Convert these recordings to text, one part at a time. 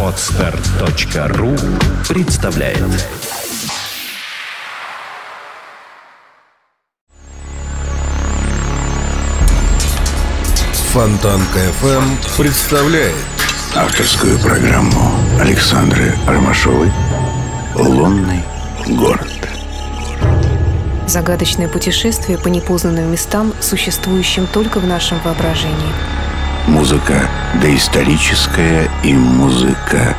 Отстар.ру представляет Фонтанка FM представляет Авторскую программу Александры Ромашовой «Лунный город». Загадочное путешествие по непознанным местам, существующим только в нашем воображении. Музыка доисторическая и музыка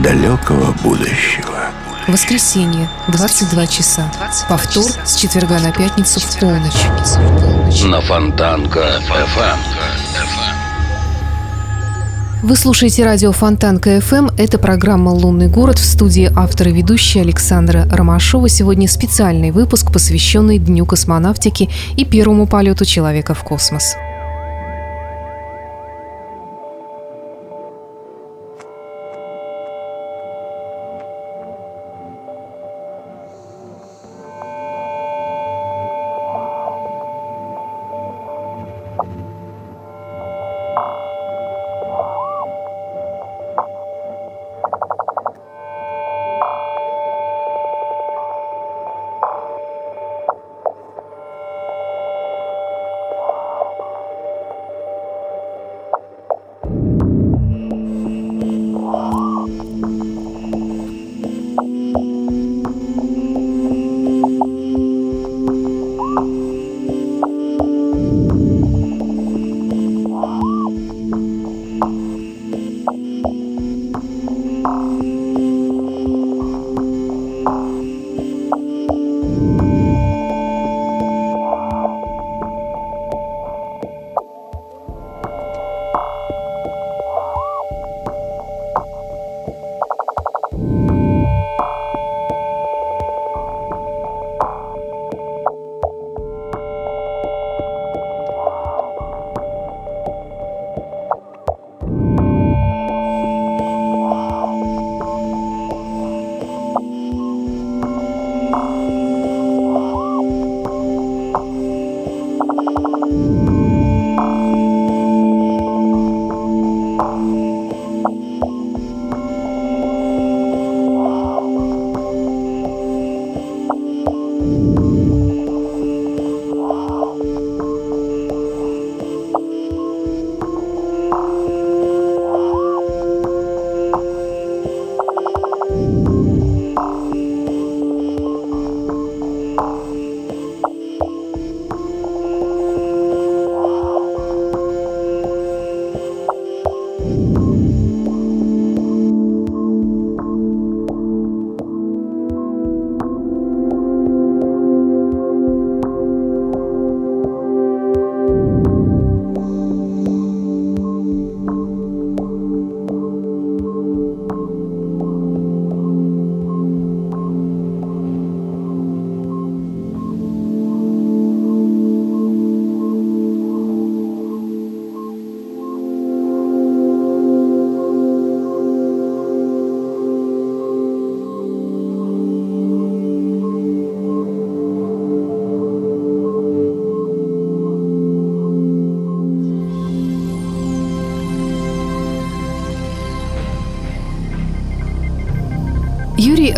далекого будущего. Воскресенье, 22 часа. Повтор с четверга на пятницу в полночь. на Фонтанка FM. Вы слушаете радио Фонтанка ФМ. Это программа «Лунный город» в студии автора и ведущая Александра Ромашова. Сегодня специальный выпуск, посвященный Дню космонавтики и первому полету человека в космос.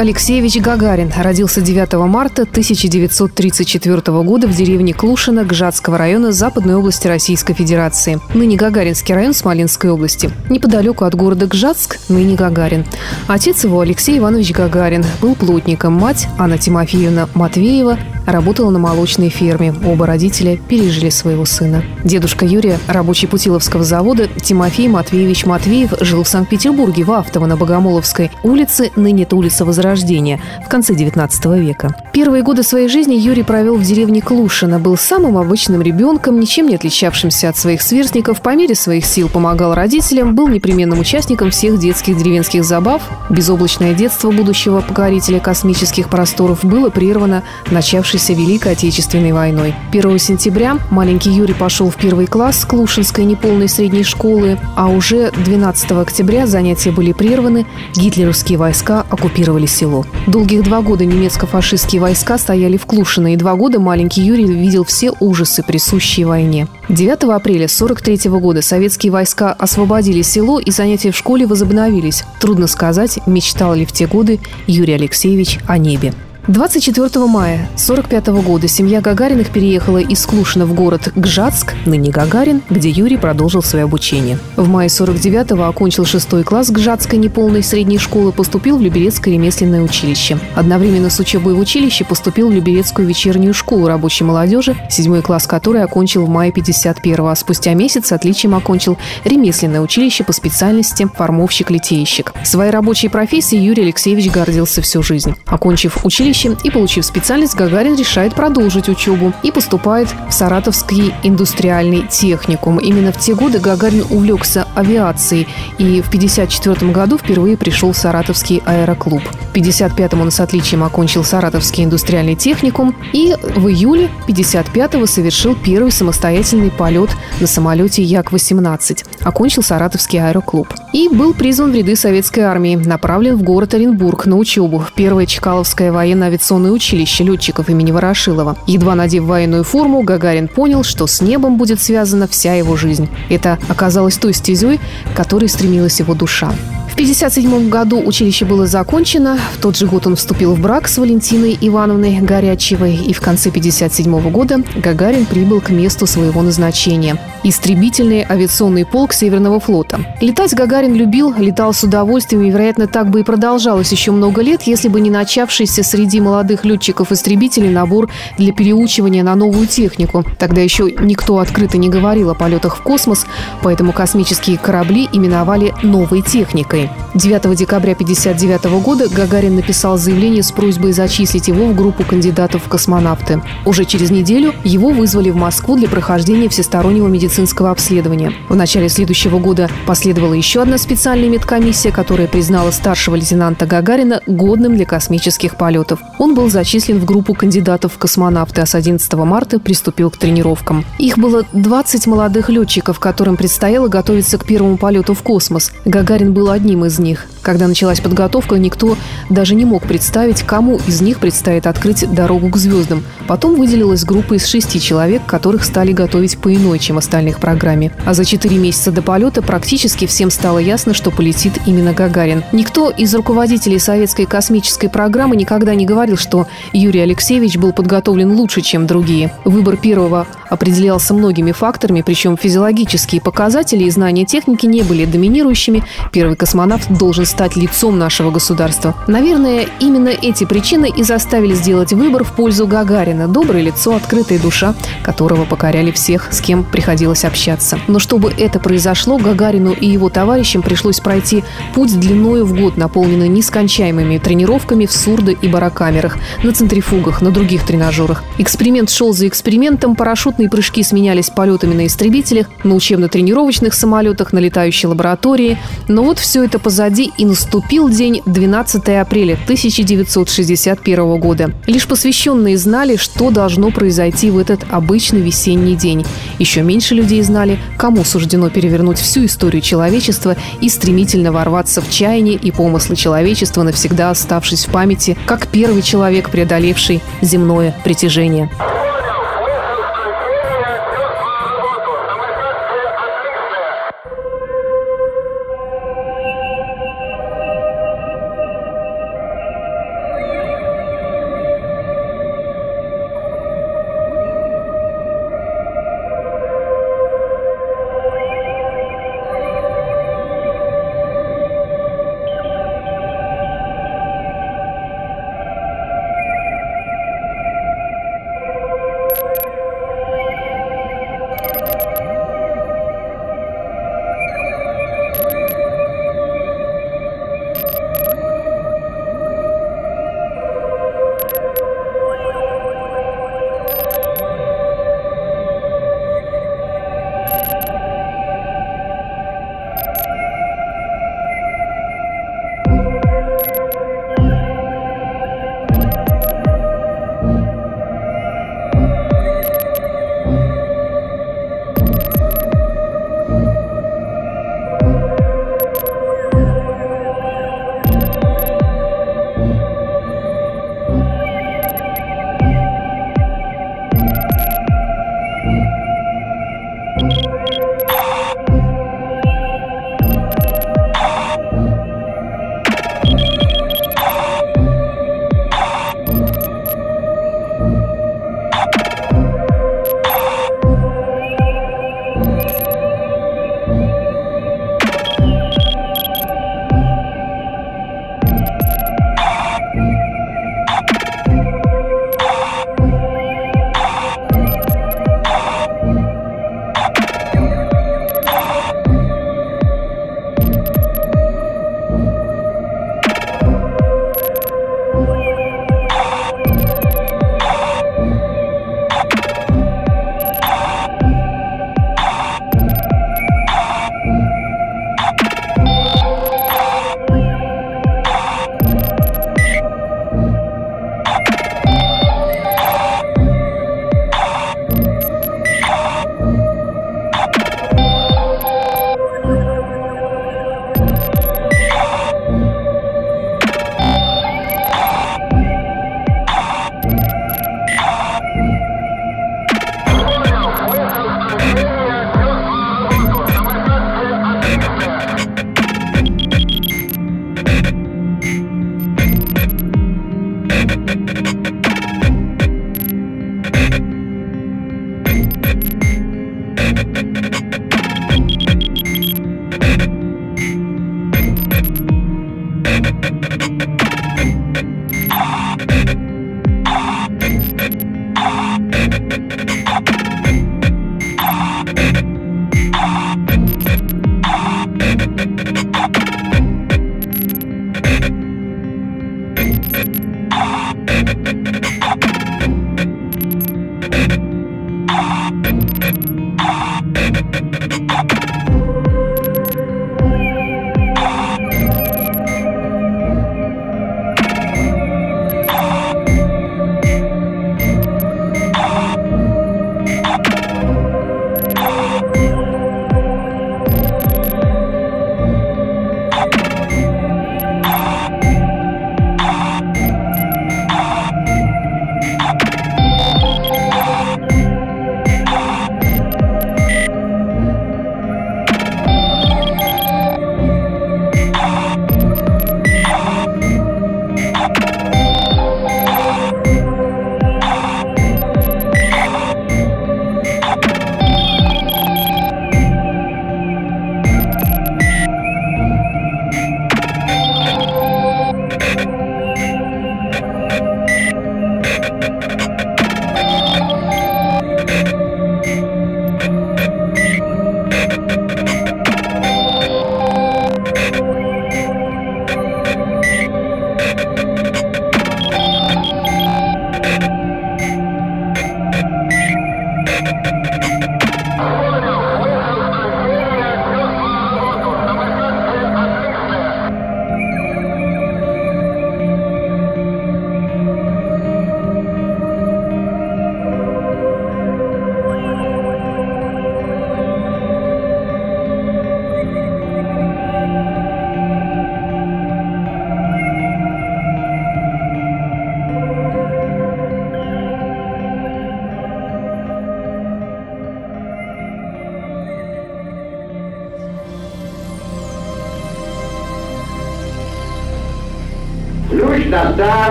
Алексеевич Гагарин родился 9 марта 1934 года в деревне Клушино Гжатского района Западной области Российской Федерации. Ныне Гагаринский район Смоленской области. Неподалеку от города Гжатск, ныне Гагарин. Отец его, Алексей Иванович Гагарин, был плотником. Мать, Анна Тимофеевна Матвеева, работала на молочной ферме. Оба родителя пережили своего сына. Дедушка Юрия, рабочий Путиловского завода, Тимофей Матвеевич Матвеев, жил в Санкт-Петербурге, в Автово на Богомоловской улице, ныне это улица Возрождения, в конце 19 века. Первые годы своей жизни Юрий провел в деревне Клушино, был самым обычным ребенком, ничем не отличавшимся от своих сверстников, по мере своих сил помогал родителям, был непременным участником всех детских деревенских забав. Безоблачное детство будущего покорителя космических просторов было прервано начавшейся начавшейся Великой Отечественной войной. 1 сентября маленький Юрий пошел в первый класс Клушинской неполной средней школы, а уже 12 октября занятия были прерваны, гитлеровские войска оккупировали село. Долгих два года немецко-фашистские войска стояли в Клушино, и два года маленький Юрий видел все ужасы, присущие войне. 9 апреля 1943 года советские войска освободили село, и занятия в школе возобновились. Трудно сказать, мечтал ли в те годы Юрий Алексеевич о небе. 24 мая 1945 года семья Гагариных переехала из Клушина в город Гжатск, ныне Гагарин, где Юрий продолжил свое обучение. В мае 49-го окончил шестой класс Гжатской неполной средней школы, поступил в Люберецкое ремесленное училище. Одновременно с учебой в училище поступил в Люберецкую вечернюю школу рабочей молодежи, седьмой класс которой окончил в мае 51-го, а спустя месяц отличием окончил ремесленное училище по специальности формовщик-литейщик. Своей рабочей профессией Юрий Алексеевич гордился всю жизнь. Окончив училище, училище и, получив специальность, Гагарин решает продолжить учебу и поступает в Саратовский индустриальный техникум. Именно в те годы Гагарин увлекся авиацией и в 1954 году впервые пришел в Саратовский аэроклуб. В 1955 он с отличием окончил Саратовский индустриальный техникум и в июле 1955 совершил первый самостоятельный полет на самолете Як-18. Окончил Саратовский аэроклуб. И был призван в ряды советской армии, направлен в город Оренбург на учебу в Первое Чкаловское военное военно-авиационное училище летчиков имени Ворошилова. Едва надев военную форму, Гагарин понял, что с небом будет связана вся его жизнь. Это оказалось той стезей, к которой стремилась его душа. В 1957 году училище было закончено. В тот же год он вступил в брак с Валентиной Ивановной Горячевой. И в конце 1957 года Гагарин прибыл к месту своего назначения – истребительный авиационный полк Северного флота. Летать Гагарин любил, летал с удовольствием, и, вероятно, так бы и продолжалось еще много лет, если бы не начавшийся среди молодых летчиков-истребителей набор для переучивания на новую технику. Тогда еще никто открыто не говорил о полетах в космос, поэтому космические корабли именовали новой техникой. Москвы. 9 декабря 1959 года Гагарин написал заявление с просьбой зачислить его в группу кандидатов в космонавты. Уже через неделю его вызвали в Москву для прохождения всестороннего медицинского обследования. В начале следующего года последовала еще одна специальная медкомиссия, которая признала старшего лейтенанта Гагарина годным для космических полетов. Он был зачислен в группу кандидатов в космонавты, а с 11 марта приступил к тренировкам. Их было 20 молодых летчиков, которым предстояло готовиться к первому полету в космос. Гагарин был одним одним из них. Когда началась подготовка, никто даже не мог представить, кому из них предстоит открыть дорогу к звездам. Потом выделилась группа из шести человек, которых стали готовить по иной, чем остальных программе. А за четыре месяца до полета практически всем стало ясно, что полетит именно Гагарин. Никто из руководителей советской космической программы никогда не говорил, что Юрий Алексеевич был подготовлен лучше, чем другие. Выбор первого определялся многими факторами, причем физиологические показатели и знания техники не были доминирующими. Первый космонавт должен стать лицом нашего государства. Наверное, именно эти причины и заставили сделать выбор в пользу Гагарина. Доброе лицо, открытая душа, которого покоряли всех, с кем приходилось общаться. Но чтобы это произошло, Гагарину и его товарищам пришлось пройти путь длиною в год, наполненный нескончаемыми тренировками в сурдо- и барокамерах, на центрифугах, на других тренажерах. Эксперимент шел за экспериментом, парашютные прыжки сменялись полетами на истребителях, на учебно-тренировочных самолетах, на летающей лаборатории. Но вот все это позади, и наступил день 12 апреля 1961 года. Лишь посвященные знали, что должно произойти в этот обычный весенний день. Еще меньше людей знали, кому суждено перевернуть всю историю человечества и стремительно ворваться в чаяние и помыслы человечества, навсегда оставшись в памяти, как первый человек, преодолевший земное притяжение.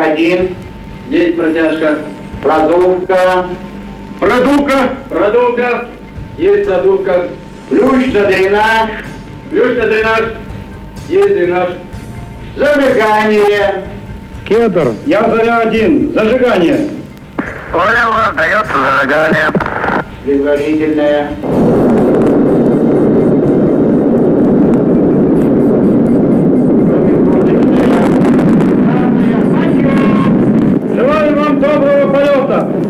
Один, есть протяжка. Продувка. Продувка. Продувка. Есть продувка. Ключ на дренаж. Ключ на дренаж. Есть дренаж. Зажигание. Кедр. Я заря один. Зажигание. Понял, дается зажигание. Предварительное. da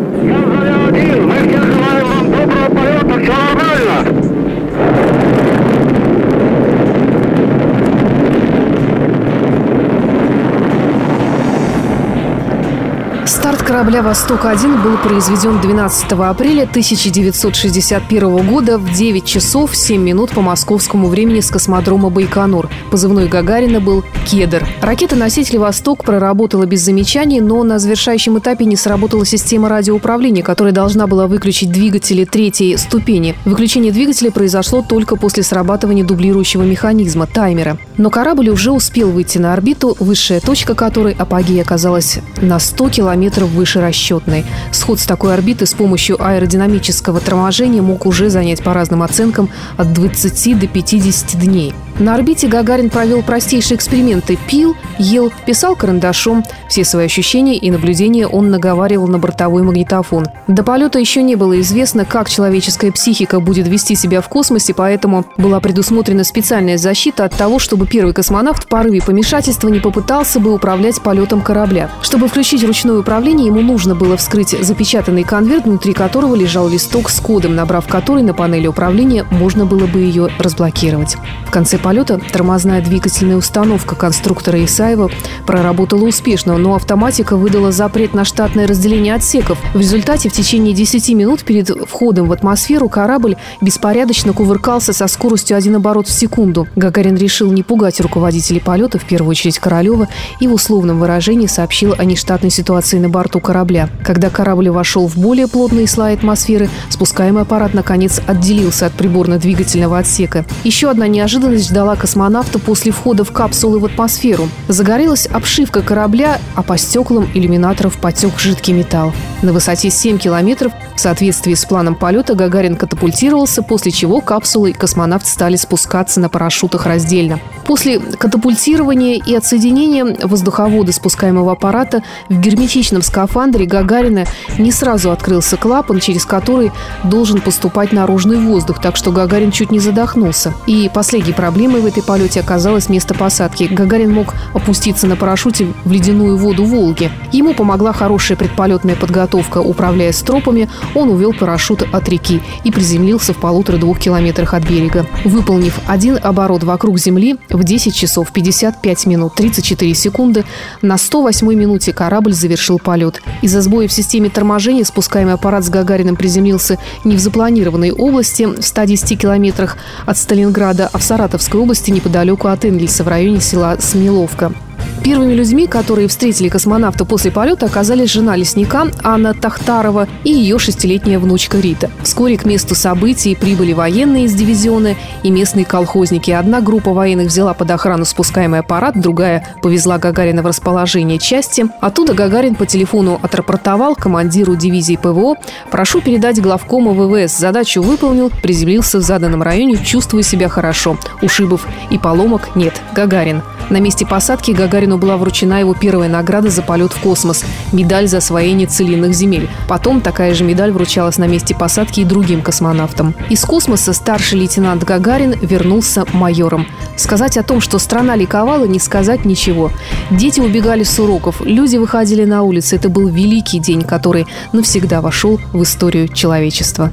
корабля «Восток-1» был произведен 12 апреля 1961 года в 9 часов 7 минут по московскому времени с космодрома Байконур. Позывной Гагарина был «Кедр». Ракета-носитель «Восток» проработала без замечаний, но на завершающем этапе не сработала система радиоуправления, которая должна была выключить двигатели третьей ступени. Выключение двигателя произошло только после срабатывания дублирующего механизма – таймера. Но корабль уже успел выйти на орбиту, высшая точка которой, апогея, оказалась на 100 километров выше расчетной. Сход с такой орбиты с помощью аэродинамического торможения мог уже занять по разным оценкам от 20 до 50 дней. На орбите Гагарин провел простейшие эксперименты. Пил, ел, писал карандашом. Все свои ощущения и наблюдения он наговаривал на бортовой магнитофон. До полета еще не было известно, как человеческая психика будет вести себя в космосе, поэтому была предусмотрена специальная защита от того, чтобы первый космонавт в порыве помешательства не попытался бы управлять полетом корабля. Чтобы включить ручное управление, ему нужно было вскрыть запечатанный конверт, внутри которого лежал листок с кодом, набрав который на панели управления можно было бы ее разблокировать. В конце тормозная двигательная установка конструктора Исаева проработала успешно, но автоматика выдала запрет на штатное разделение отсеков. В результате в течение 10 минут перед входом в атмосферу корабль беспорядочно кувыркался со скоростью один оборот в секунду. Гагарин решил не пугать руководителей полета, в первую очередь Королева, и в условном выражении сообщил о нештатной ситуации на борту корабля. Когда корабль вошел в более плотные слои атмосферы, спускаемый аппарат наконец отделился от приборно-двигательного отсека. Еще одна неожиданность космонавта после входа в капсулы в атмосферу. Загорелась обшивка корабля, а по стеклам иллюминаторов потек жидкий металл. На высоте 7 километров в соответствии с планом полета Гагарин катапультировался, после чего капсулы и космонавт стали спускаться на парашютах раздельно. После катапультирования и отсоединения воздуховода спускаемого аппарата в герметичном скафандре Гагарина не сразу открылся клапан, через который должен поступать наружный воздух, так что Гагарин чуть не задохнулся. И последней проблемой в этой полете оказалось место посадки. Гагарин мог опуститься на парашюте в ледяную воду Волги. Ему помогла хорошая предполетная подготовка. Управляя стропами, он увел парашют от реки и приземлился в полутора-двух километрах от берега. Выполнив один оборот вокруг Земли в 10 часов 55 минут 34 секунды, на 108 минуте корабль завершил полет. Из-за сбоя в системе торможения спускаемый аппарат с Гагариным приземлился не в запланированной области в 110 километрах от Сталинграда, а в Саратовской области неподалеку от Энгельса в районе села Смеловка. Первыми людьми, которые встретили космонавта после полета, оказались жена лесника Анна Тахтарова и ее шестилетняя внучка Рита. Вскоре к месту событий прибыли военные из дивизиона и местные колхозники. Одна группа военных взяла под охрану спускаемый аппарат, другая повезла Гагарина в расположение части. Оттуда Гагарин по телефону отрапортовал командиру дивизии ПВО «Прошу передать главкому ВВС. Задачу выполнил, приземлился в заданном районе, чувствую себя хорошо. Ушибов и поломок нет. Гагарин». На месте посадки Гагарину была вручена его первая награда за полет в космос – медаль за освоение целинных земель. Потом такая же медаль вручалась на месте посадки и другим космонавтам. Из космоса старший лейтенант Гагарин вернулся майором. Сказать о том, что страна ликовала, не сказать ничего. Дети убегали с уроков, люди выходили на улицы. Это был великий день, который навсегда вошел в историю человечества.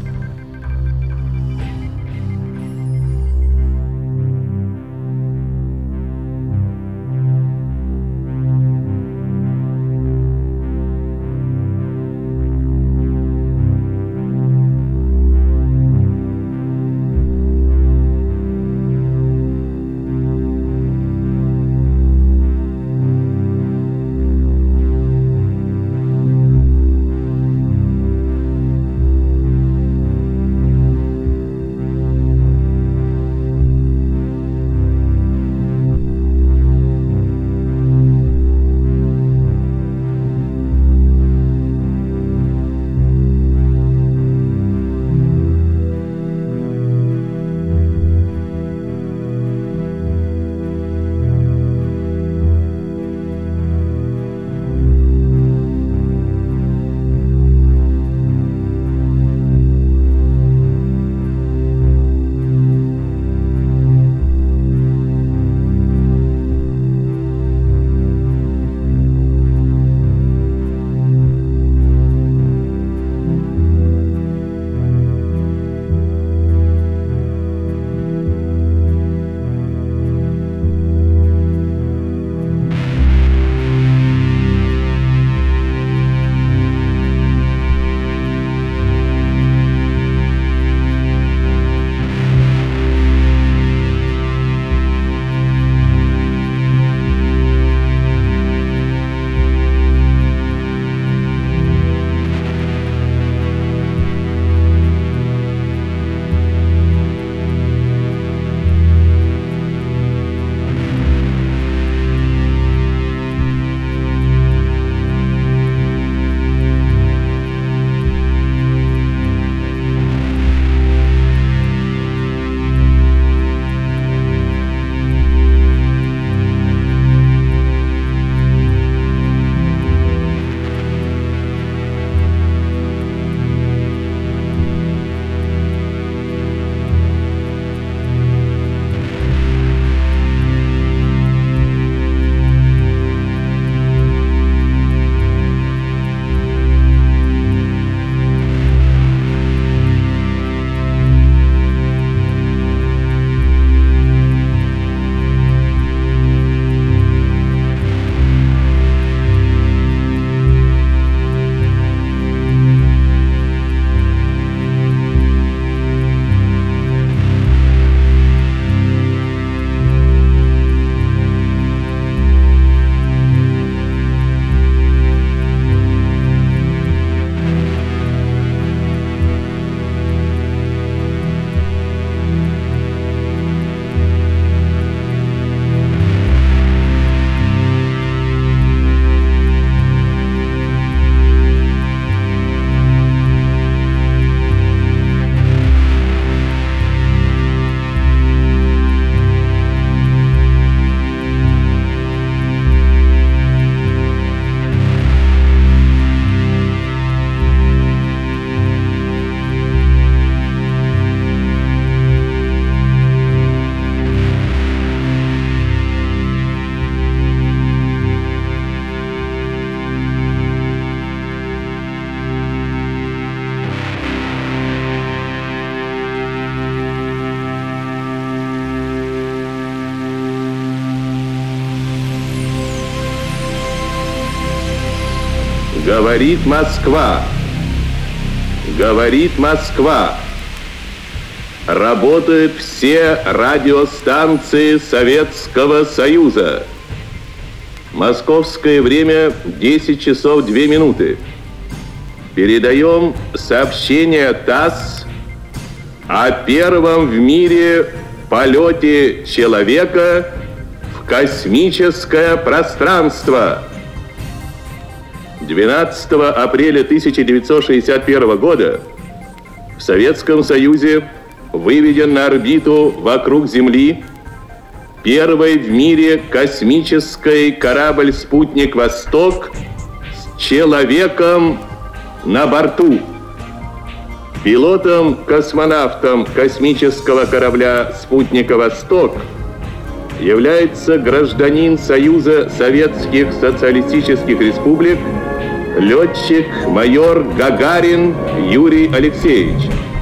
Говорит Москва. Говорит Москва. Работают все радиостанции Советского Союза. Московское время 10 часов 2 минуты. Передаем сообщение ТАСС о первом в мире полете человека в космическое пространство. 12 апреля 1961 года в Советском Союзе выведен на орбиту вокруг Земли первый в мире космический корабль-спутник «Восток» с человеком на борту. Пилотом-космонавтом космического корабля «Спутника Восток» является гражданин Союза Советских Социалистических Республик, летчик-майор Гагарин Юрий Алексеевич –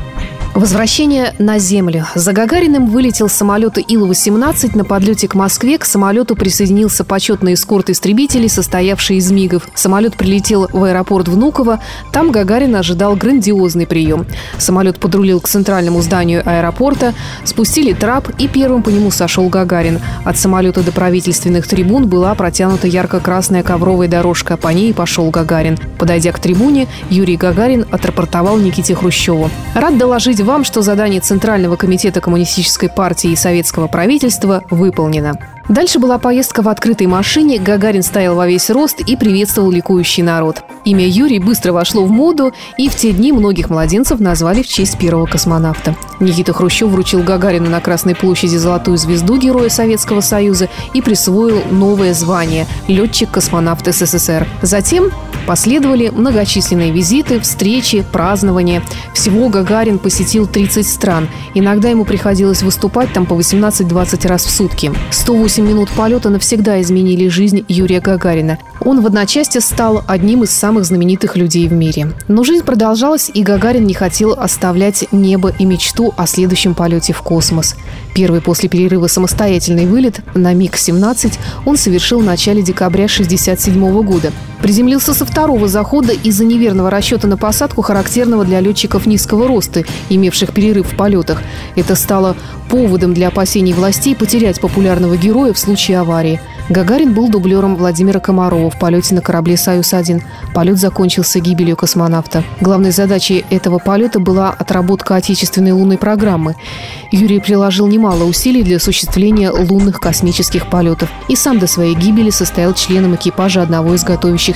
Возвращение на Землю. За Гагариным вылетел самолет Ил-18. На подлете к Москве к самолету присоединился почетный эскорт истребителей, состоявший из МИГов. Самолет прилетел в аэропорт Внуково. Там Гагарин ожидал грандиозный прием. Самолет подрулил к центральному зданию аэропорта, спустили трап, и первым по нему сошел Гагарин. От самолета до правительственных трибун была протянута ярко-красная ковровая дорожка. По ней пошел Гагарин. Подойдя к трибуне, Юрий Гагарин отрапортовал Никите Хрущеву. Рад доложить вам, что задание Центрального комитета Коммунистической партии и советского правительства выполнено. Дальше была поездка в открытой машине, Гагарин стоял во весь рост и приветствовал ликующий народ. Имя Юрий быстро вошло в моду, и в те дни многих младенцев назвали в честь первого космонавта. Никита Хрущев вручил Гагарину на Красной площади золотую звезду Героя Советского Союза и присвоил новое звание – летчик-космонавт СССР. Затем последовали многочисленные визиты, встречи, празднования. Всего Гагарин посетил 30 стран. Иногда ему приходилось выступать там по 18-20 раз в сутки. 108 8 минут полета навсегда изменили жизнь Юрия Гагарина. Он в одночасье стал одним из самых знаменитых людей в мире. Но жизнь продолжалась, и Гагарин не хотел оставлять небо и мечту о следующем полете в космос. Первый после перерыва самостоятельный вылет на МиГ-17 он совершил в начале декабря 1967 года. Приземлился со второго захода из-за неверного расчета на посадку, характерного для летчиков низкого роста, имевших перерыв в полетах. Это стало поводом для опасений властей потерять популярного героя в случае аварии. Гагарин был дублером Владимира Комарова в полете на корабле «Союз-1». Полет закончился гибелью космонавта. Главной задачей этого полета была отработка отечественной лунной программы. Юрий приложил немало усилий для осуществления лунных космических полетов и сам до своей гибели состоял членом экипажа одного из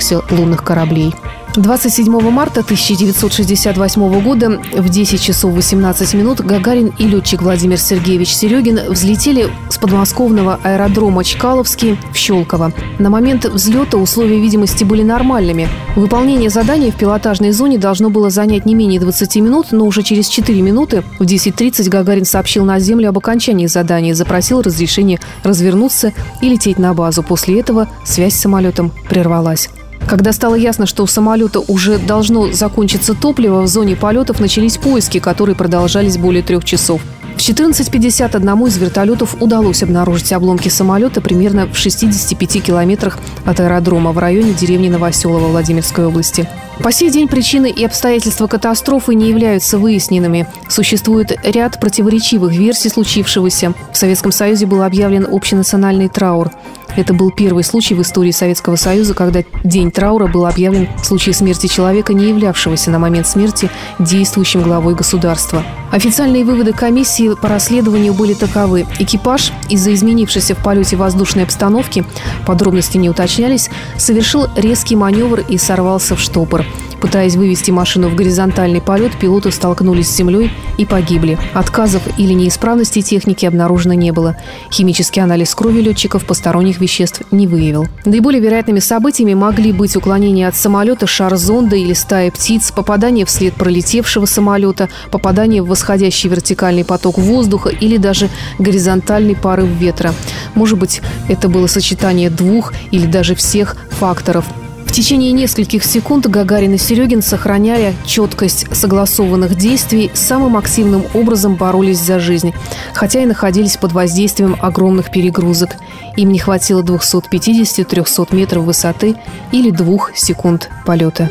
готовящихся лунных кораблей. 27 марта 1968 года в 10 часов 18 минут Гагарин и летчик Владимир Сергеевич Серегин взлетели с подмосковного аэродрома Чкаловский в Щелково. На момент взлета условия видимости были нормальными. Выполнение задания в пилотажной зоне должно было занять не менее 20 минут, но уже через 4 минуты в 10.30 Гагарин сообщил на Землю об окончании задания и запросил разрешение развернуться и лететь на базу. После этого связь с самолетом прервалась. Когда стало ясно, что у самолета уже должно закончиться топливо, в зоне полетов начались поиски, которые продолжались более трех часов. В 14.50 одному из вертолетов удалось обнаружить обломки самолета примерно в 65 километрах от аэродрома в районе деревни Новоселово Владимирской области. По сей день причины и обстоятельства катастрофы не являются выясненными. Существует ряд противоречивых версий случившегося. В Советском Союзе был объявлен общенациональный траур. Это был первый случай в истории Советского Союза, когда день траура был объявлен в случае смерти человека, не являвшегося на момент смерти действующим главой государства. Официальные выводы комиссии по расследованию были таковы. Экипаж из-за изменившейся в полете воздушной обстановки, подробности не уточнялись, совершил резкий маневр и сорвался в штопор. Пытаясь вывести машину в горизонтальный полет, пилоты столкнулись с землей и погибли. Отказов или неисправностей техники обнаружено не было. Химический анализ крови летчиков посторонних веществ не выявил. Наиболее вероятными событиями могли быть уклонение от самолета, шар зонда или стая птиц, попадание вслед пролетевшего самолета, попадание в восходящий вертикальный поток воздуха или даже горизонтальный порыв ветра. Может быть, это было сочетание двух или даже всех факторов – в течение нескольких секунд Гагарин и Серегин, сохраняя четкость согласованных действий, самым активным образом боролись за жизнь, хотя и находились под воздействием огромных перегрузок. Им не хватило 250-300 метров высоты или двух секунд полета.